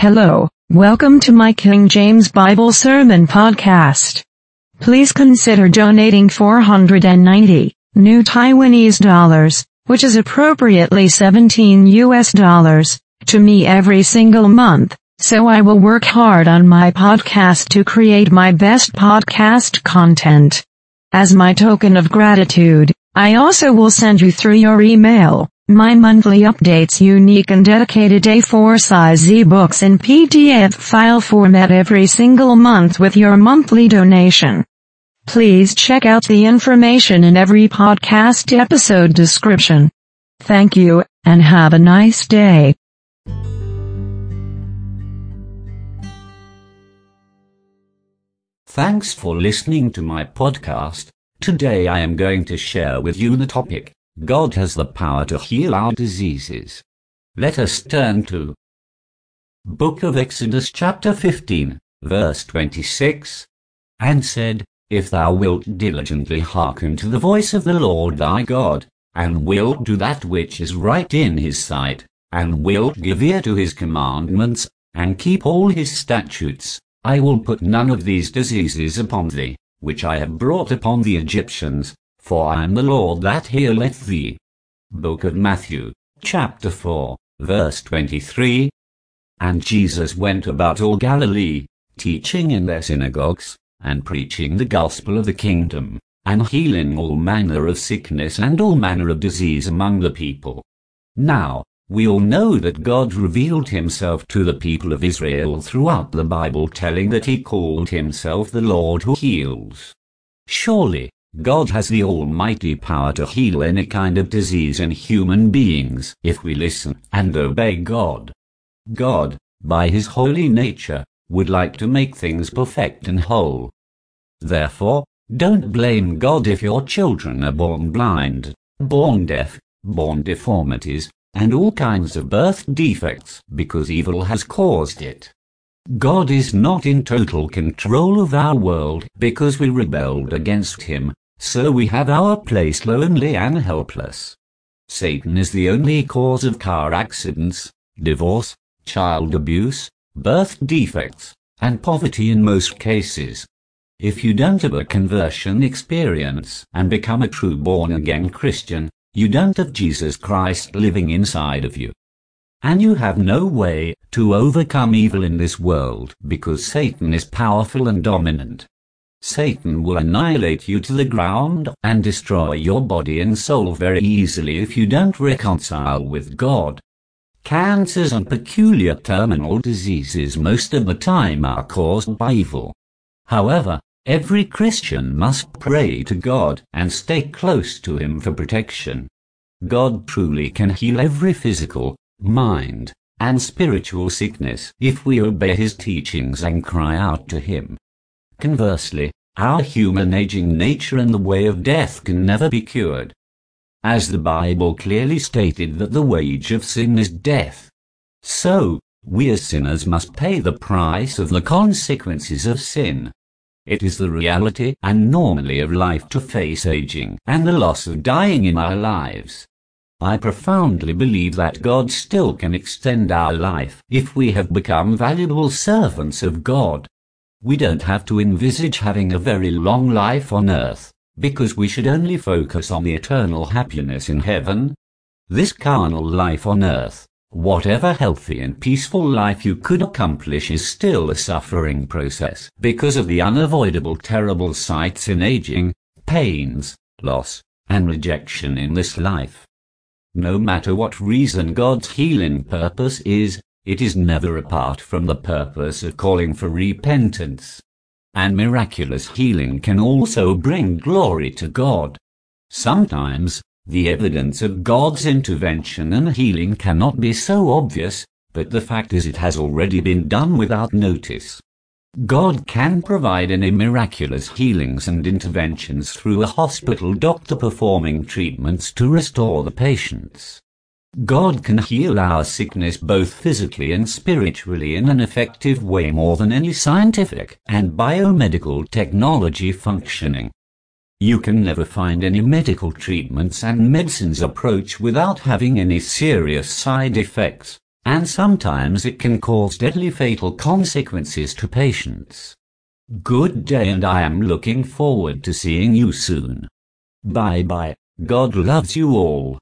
Hello, welcome to my King James Bible Sermon Podcast. Please consider donating 490 new Taiwanese dollars, which is appropriately 17 US dollars, to me every single month, so I will work hard on my podcast to create my best podcast content. As my token of gratitude, I also will send you through your email my monthly updates unique and dedicated A4 size ebooks in PDF file format every single month with your monthly donation. Please check out the information in every podcast episode description. Thank you, and have a nice day. Thanks for listening to my podcast. Today I am going to share with you the topic God has the power to heal our diseases. Let us turn to Book of Exodus chapter 15, verse 26, and said, If thou wilt diligently hearken to the voice of the Lord thy God, and wilt do that which is right in his sight, and wilt give ear to his commandments, and keep all his statutes, I will put none of these diseases upon thee, which I have brought upon the Egyptians, for I am the Lord that healeth thee. Book of Matthew, chapter 4, verse 23. And Jesus went about all Galilee, teaching in their synagogues, and preaching the gospel of the kingdom, and healing all manner of sickness and all manner of disease among the people. Now, we all know that God revealed himself to the people of Israel throughout the Bible telling that he called himself the Lord who heals. Surely, God has the almighty power to heal any kind of disease in human beings if we listen and obey God. God, by his holy nature, would like to make things perfect and whole. Therefore, don't blame God if your children are born blind, born deaf, born deformities, and all kinds of birth defects because evil has caused it. God is not in total control of our world because we rebelled against him so we have our place lonely and helpless. Satan is the only cause of car accidents, divorce, child abuse, birth defects, and poverty in most cases. If you don't have a conversion experience and become a true born-again Christian, you don't have Jesus Christ living inside of you. And you have no way to overcome evil in this world because Satan is powerful and dominant. Satan will annihilate you to the ground and destroy your body and soul very easily if you don't reconcile with God. Cancers and peculiar terminal diseases most of the time are caused by evil. However, every Christian must pray to God and stay close to Him for protection. God truly can heal every physical, mind, and spiritual sickness if we obey His teachings and cry out to Him. Conversely, our human aging nature and the way of death can never be cured. As the Bible clearly stated that the wage of sin is death. So, we as sinners must pay the price of the consequences of sin. It is the reality and normally of life to face aging and the loss of dying in our lives. I profoundly believe that God still can extend our life if we have become valuable servants of God. We don't have to envisage having a very long life on earth, because we should only focus on the eternal happiness in heaven. This carnal life on earth, whatever healthy and peaceful life you could accomplish is still a suffering process because of the unavoidable terrible sights in aging, pains, loss, and rejection in this life. No matter what reason God's healing purpose is, it is never apart from the purpose of calling for repentance. And miraculous healing can also bring glory to God. Sometimes, the evidence of God's intervention and healing cannot be so obvious, but the fact is it has already been done without notice. God can provide any miraculous healings and interventions through a hospital doctor performing treatments to restore the patients. God can heal our sickness both physically and spiritually in an effective way more than any scientific and biomedical technology functioning. You can never find any medical treatments and medicines approach without having any serious side effects, and sometimes it can cause deadly fatal consequences to patients. Good day and I am looking forward to seeing you soon. Bye bye, God loves you all.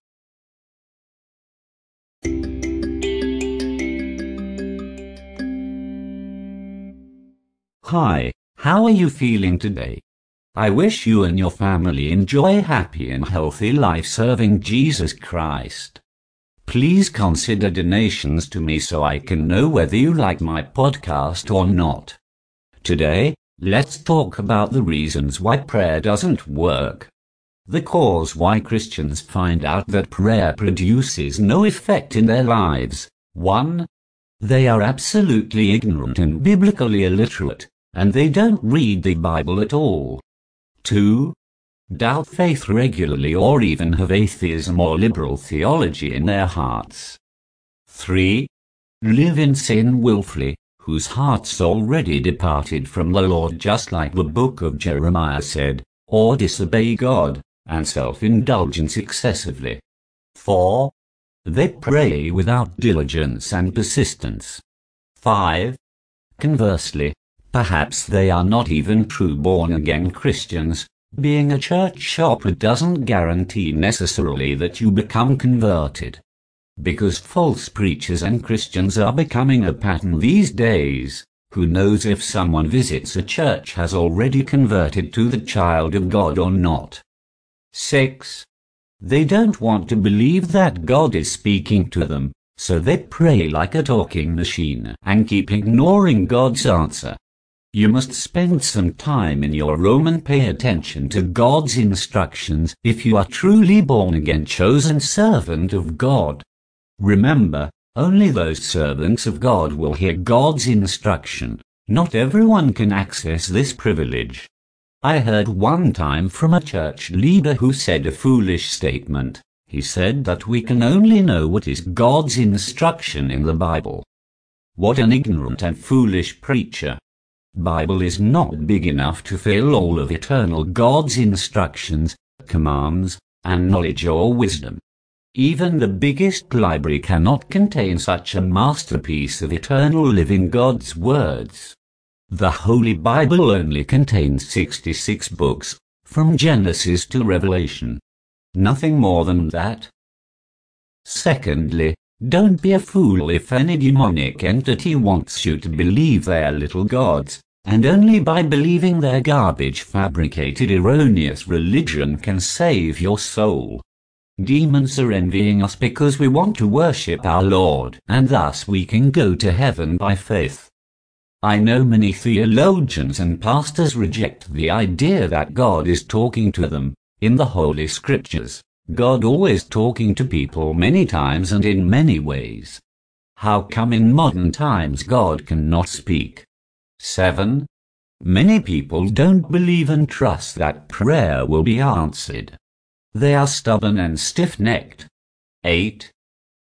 Hi, how are you feeling today? I wish you and your family enjoy a happy and healthy life serving Jesus Christ. Please consider donations to me so I can know whether you like my podcast or not. Today, let's talk about the reasons why prayer doesn't work. The cause why Christians find out that prayer produces no effect in their lives. 1. They are absolutely ignorant and biblically illiterate and they don't read the Bible at all. 2. Doubt faith regularly or even have atheism or liberal theology in their hearts. 3. Live in sin wilfully, whose hearts already departed from the Lord just like the book of Jeremiah said, or disobey God, and self-indulgence excessively. 4. They pray without diligence and persistence. 5. Conversely, Perhaps they are not even true born-again Christians. Being a church shopper doesn't guarantee necessarily that you become converted. Because false preachers and Christians are becoming a pattern these days, who knows if someone visits a church has already converted to the child of God or not. 6. They don't want to believe that God is speaking to them, so they pray like a talking machine and keep ignoring God's answer. You must spend some time in your room and pay attention to God's instructions if you are truly born again chosen servant of God. Remember, only those servants of God will hear God's instruction. Not everyone can access this privilege. I heard one time from a church leader who said a foolish statement. He said that we can only know what is God's instruction in the Bible. What an ignorant and foolish preacher. Bible is not big enough to fill all of eternal God's instructions, commands, and knowledge or wisdom. Even the biggest library cannot contain such a masterpiece of eternal living God's words. The Holy Bible only contains 66 books, from Genesis to Revelation. Nothing more than that. Secondly, don't be a fool if any demonic entity wants you to believe they're little gods, and only by believing their garbage fabricated erroneous religion can save your soul. Demons are envying us because we want to worship our Lord, and thus we can go to heaven by faith. I know many theologians and pastors reject the idea that God is talking to them in the Holy Scriptures. God always talking to people many times and in many ways. How come in modern times God cannot speak? 7. Many people don't believe and trust that prayer will be answered. They are stubborn and stiff-necked. 8.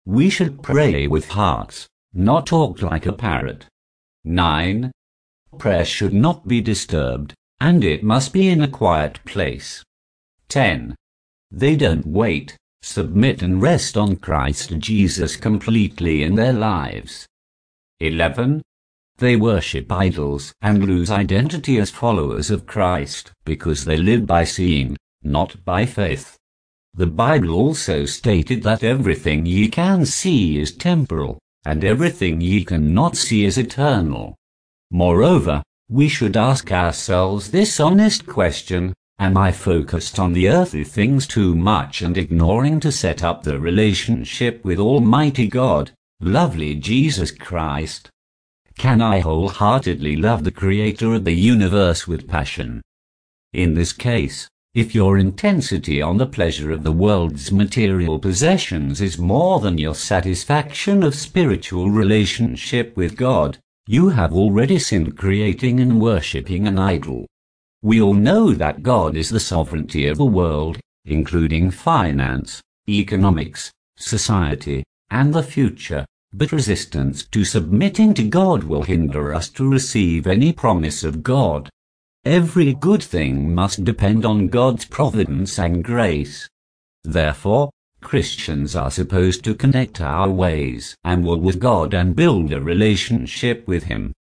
We should pray with hearts, not talk like a parrot. 9. Prayer should not be disturbed, and it must be in a quiet place. 10. They don't wait, submit and rest on Christ Jesus completely in their lives. 11. They worship idols and lose identity as followers of Christ because they live by seeing, not by faith. The Bible also stated that everything ye can see is temporal, and everything ye cannot see is eternal. Moreover, we should ask ourselves this honest question, Am I focused on the earthly things too much and ignoring to set up the relationship with Almighty God, lovely Jesus Christ? Can I wholeheartedly love the Creator of the universe with passion? In this case, if your intensity on the pleasure of the world's material possessions is more than your satisfaction of spiritual relationship with God, you have already sinned creating and worshipping an idol. We all know that God is the sovereignty of the world, including finance, economics, society, and the future, but resistance to submitting to God will hinder us to receive any promise of God. Every good thing must depend on God's providence and grace. Therefore, Christians are supposed to connect our ways and will with God and build a relationship with Him.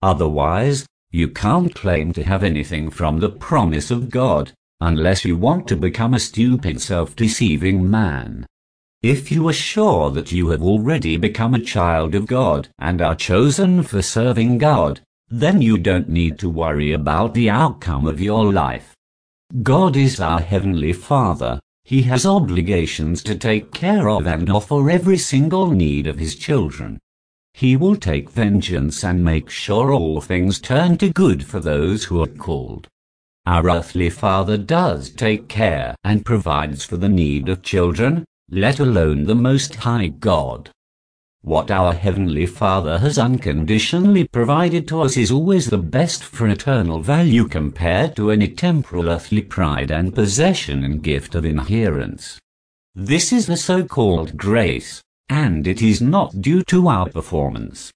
Otherwise, you can't claim to have anything from the promise of God, unless you want to become a stupid self-deceiving man. If you are sure that you have already become a child of God and are chosen for serving God, then you don't need to worry about the outcome of your life. God is our Heavenly Father. He has obligations to take care of and offer every single need of His children. He will take vengeance and make sure all things turn to good for those who are called. Our earthly Father does take care and provides for the need of children, let alone the Most High God. What our Heavenly Father has unconditionally provided to us is always the best for eternal value compared to any temporal earthly pride and possession and gift of inheritance. This is the so-called grace, and it is not due to our performance.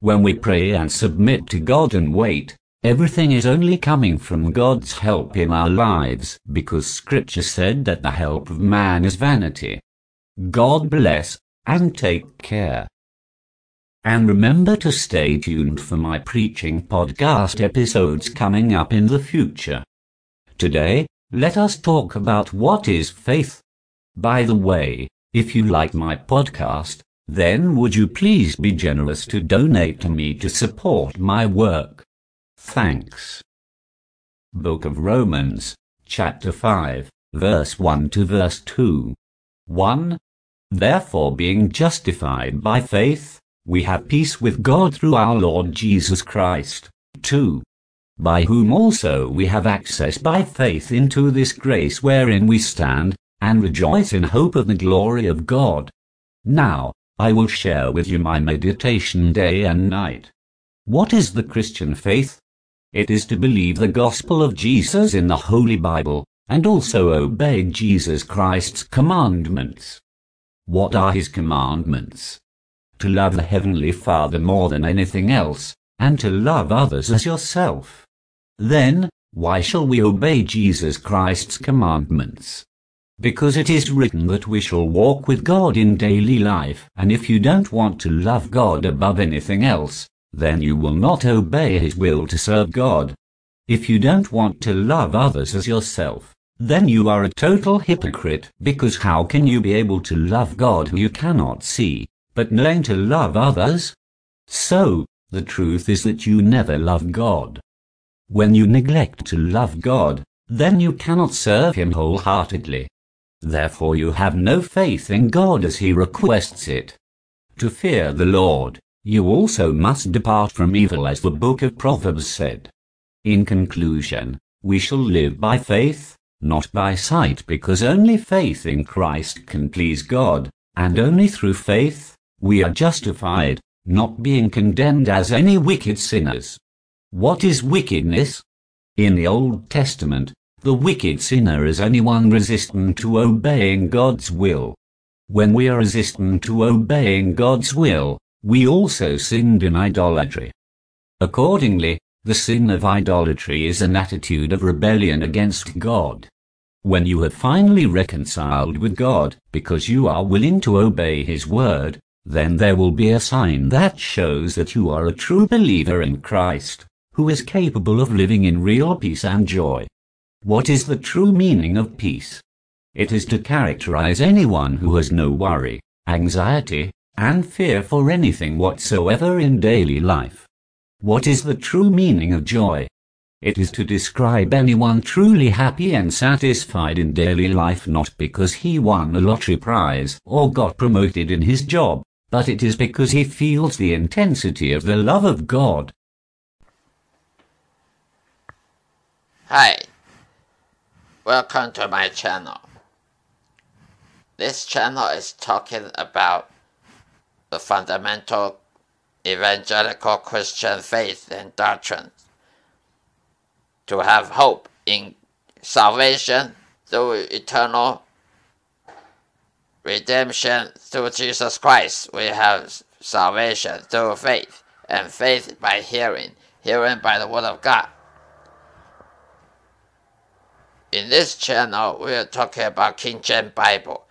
When we pray and submit to God and wait, everything is only coming from God's help in our lives, because Scripture said that the help of man is vanity. God bless and take care. And remember to stay tuned for my preaching podcast episodes coming up in the future. Today, let us talk about what is faith. By the way, if you like my podcast, then would you please be generous to donate to me to support my work? Thanks. Book of Romans, chapter 5, verse 1 to verse 2. 1. Therefore being justified by faith, we have peace with God through our Lord Jesus Christ. 2. By whom also we have access by faith into this grace wherein we stand, and rejoice in hope of the glory of God. Now, I will share with you my meditation day and night. What is the Christian faith? It is to believe the gospel of Jesus in the Holy Bible, and also obey Jesus Christ's commandments. What are his commandments? To love the Heavenly Father more than anything else, and to love others as yourself. Then, why shall we obey Jesus Christ's commandments? Because it is written that we shall walk with God in daily life, and if you don't want to love God above anything else, then you will not obey His will to serve God. If you don't want to love others as yourself, then you are a total hypocrite, because how can you be able to love God who you cannot see, but knowing to love others? So, the truth is that you never love God. When you neglect to love God, then you cannot serve Him wholeheartedly. Therefore you have no faith in God as He requests it. To fear the Lord, you also must depart from evil as the book of Proverbs said. In conclusion, we shall live by faith, not by sight because only faith in Christ can please God, and only through faith we are justified, not being condemned as any wicked sinners. What is wickedness? In the Old Testament, the wicked sinner is anyone resistant to obeying God's will. When we are resistant to obeying God's will, we also sinned in idolatry. Accordingly, the sin of idolatry is an attitude of rebellion against God. When you have finally reconciled with God, because you are willing to obey His word, then there will be a sign that shows that you are a true believer in Christ, who is capable of living in real peace and joy. What is the true meaning of peace? It is to characterize anyone who has no worry, anxiety, and fear for anything whatsoever in daily life. What is the true meaning of joy? It is to describe anyone truly happy and satisfied in daily life not because he won a lottery prize or got promoted in his job, but it is because he feels the intensity of the love of God. Hi, welcome to my channel. This channel is talking about the fundamental evangelical Christian faith and doctrine To have hope in salvation through eternal redemption through Jesus Christ. We have salvation through faith, and faith by hearing, hearing by the Word of God. In this channel, we are talking about King James Bible.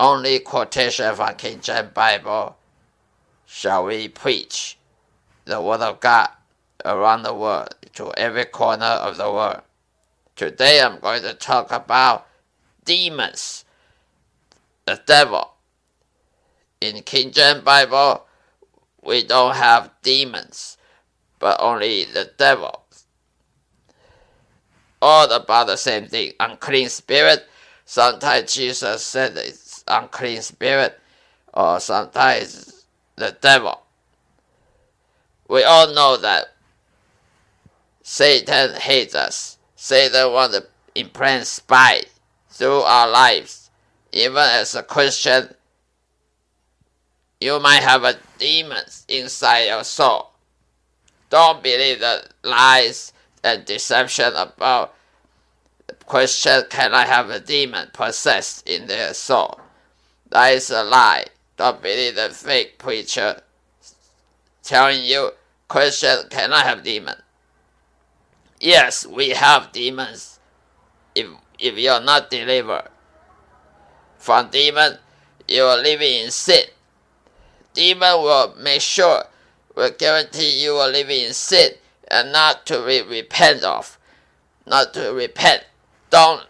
only quotation from King James Bible shall we preach the word of God around the world to every corner of the world. Today I'm going to talk about demons, the devil. In King James Bible, we don't have demons, but only the devil. All about the same thing. Unclean spirit. Sometimes Jesus said it's unclean spirit, or sometimes the devil. We all know that Satan hates us. Satan wants to implant spy through our lives. Even as a Christian, you might have a demon inside your soul. Don't believe the lies and deception about Christian cannot have a demon possessed in their soul. That is a lie. Don't believe the fake preacher telling you Christian cannot have demon. Yes, we have demons. If if you are not delivered from demon, you are living in sin. Demon will make sure, will guarantee you are living in sin and not to be repent of, not to repent. Don't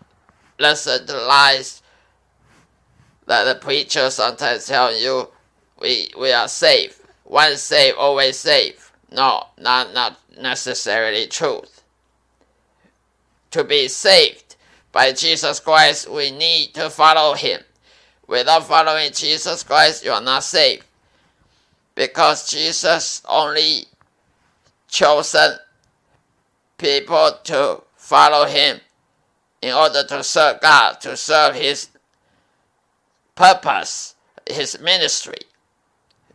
listen to lies that the preacher sometimes tell you we we are safe. Once saved, always safe. No, not not necessarily truth. To be saved by Jesus Christ, we need to follow him. Without following Jesus Christ, you are not saved. Because Jesus only chosen people to follow him in order to serve God, to serve his purpose, his ministry.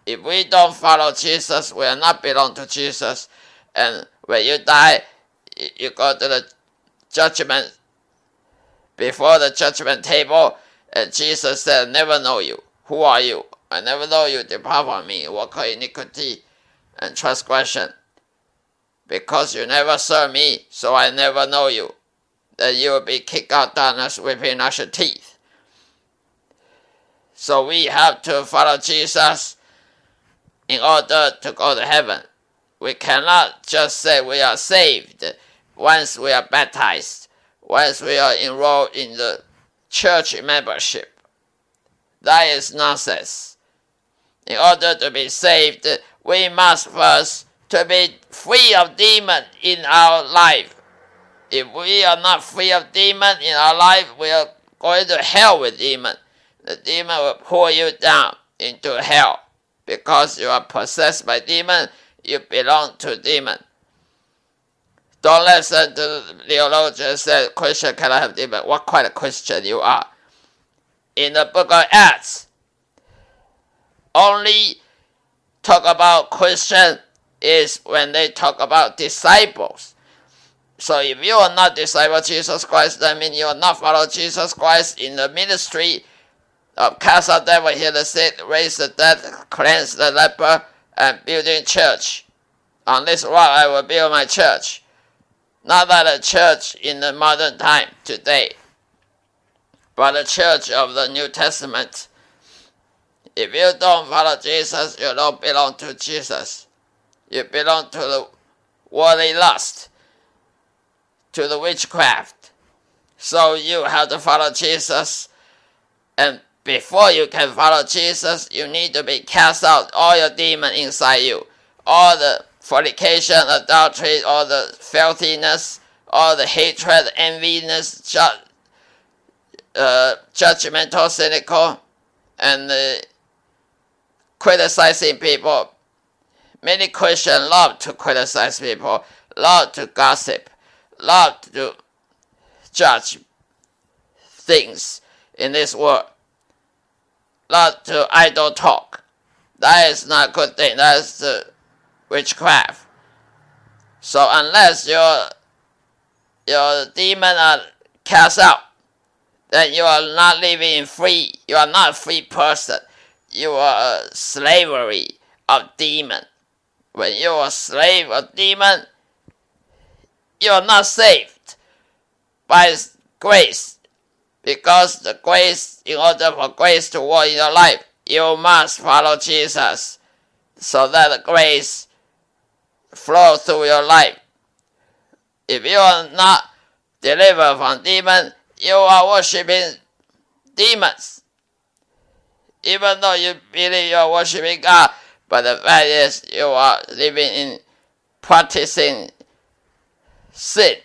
If we don't follow Jesus, we will not belong to Jesus. And when you die, you go to the judgment, before the judgment table, and Jesus said, Never know you. Who are you? I never know you. Depart from me. Walk iniquity and transgression. Because you never serve me, so I never know you. Then you will be kicked out of darkness within your teeth. So we have to follow Jesus in order to go to heaven. We cannot just say we are saved once we are baptized, once we are enrolled in the church membership. That is nonsense. In order to be saved, we must first to be free of demon in our life. If we are not free of demon in our life, we are going to hell with demon. The demon will pull you down into hell because you are possessed by demon. You belong to demon. Don't listen to the theologian say Christian cannot have demon. What kind of Christian you are? In the book of Acts, only talk about Christian is when they talk about disciples. So if you are not disciple of Jesus Christ, that means you are not follow Jesus Christ in the ministry of cast out devil, heal the sick, raise the dead, cleanse the leper, and building church. On this rock I will build my church. Not that a church in the modern time today, but a church of the New Testament. If you don't follow Jesus, you don't belong to Jesus. You belong to the worldly lust, to the witchcraft. So you have to follow Jesus. And before you can follow Jesus, you need to be cast out all your demon inside you. All the fornication, adultery, all the filthiness, all the hatred, enviness, ju- uh, judgmental, cynical, and uh, criticizing people. Many Christians love to criticize people, love to gossip, love to judge things in this world, love to idle talk. That is not a good thing. That is the witchcraft. So unless your your demon are cast out, then you are not living free. You are not a free person. You are a slavery of demon. When you are a slave of demon, you are not saved by grace. Because the grace, in order for grace to work in your life, you must follow Jesus so that the grace flow through your life. If you are not delivered from demons, you are worshiping demons. Even though you believe you are worshiping God, but the fact is you are living in practicing sin.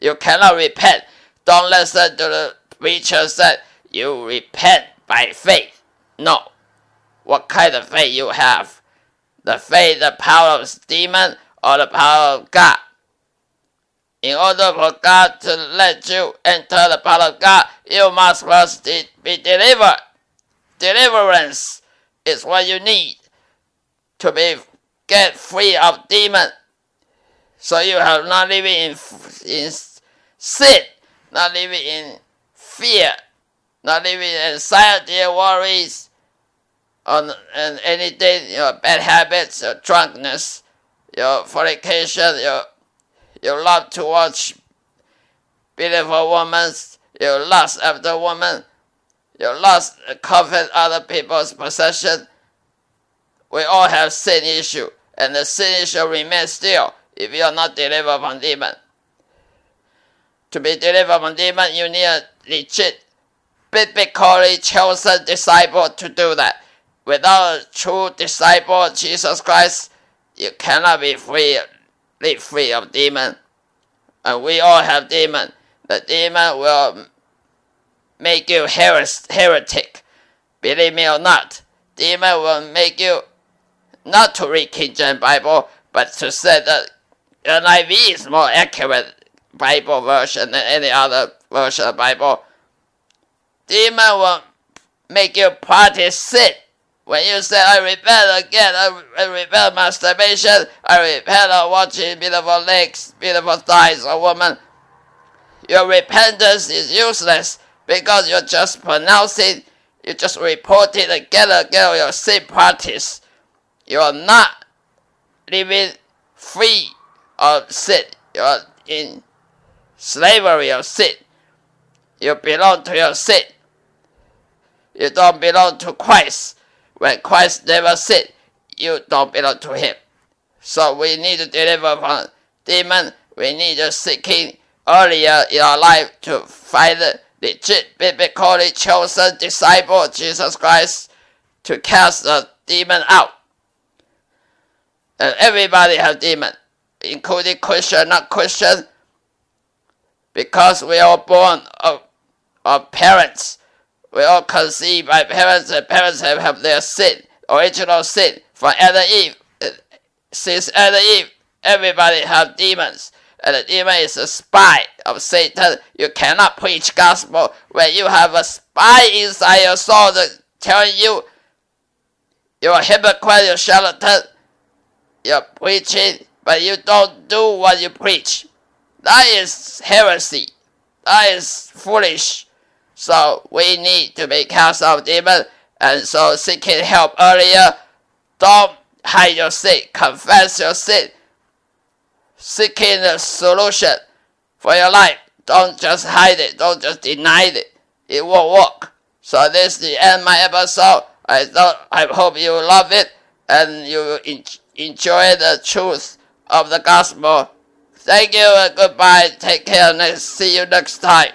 You cannot repent. Don't listen to the preacher said you repent by faith. No. What kind of faith you have? The faith, the power of demon, or the power of God? In order for God to let you enter the power of God, you must first be delivered. Deliverance is what you need to be get free of demon. So you have not living in in sin, not living in fear, not living in anxiety worries, on and anything, your bad habits, your drunkenness, your fornication, your your love to watch beautiful women, your lust after women, your lust covet other people's possession. We all have sin issue, and the sin issue remains still if you are not delivered from demon. To be delivered from demon, you need a legit, biblically chosen disciple to do that. Without a true disciple Jesus Christ, you cannot be free, live free of demon. And we all have demon. The demon will make you heres- heretic. Believe me or not, demon will make you not to read King James Bible, but to say that NIV is more accurate Bible version than any other version of Bible. Demon will make you practice sin. When you say, I repent again, I, I repent masturbation, I repent of watching beautiful legs, beautiful thighs of woman, your repentance is useless because you just pronounce it, you just reporting again and again your sin practice. You are not living free of sin. You are in slavery of sin. You belong to your sin. You don't belong to Christ. When Christ never sinned, you don't belong to Him. So we need to deliver from demon. We need to seeking earlier in our life to find legit biblically chosen disciple of Jesus Christ to cast the demon out. And everybody have demon, including Christian, not Christian, because we are born of, of parents. We all conceived by parents, and parents have, have their sin, original sin, from Adam Eve. Since Adam Eve, everybody have demons. And the demon is a spy of Satan. You cannot preach gospel when you have a spy inside your soul that telling you you're a hypocrite, you're a charlatan, you're preaching, but you don't do what you preach. That is heresy. That is foolish. So we need to be cast out demon, and so seeking help earlier. Don't hide your sin. Confess your sin. Seeking a solution for your life. Don't just hide it. Don't just deny it. It won't work. So this is the end of my episode. I thought I hope you love it and you enjoy the truth of the gospel. Thank you and goodbye. Take care and see you next time.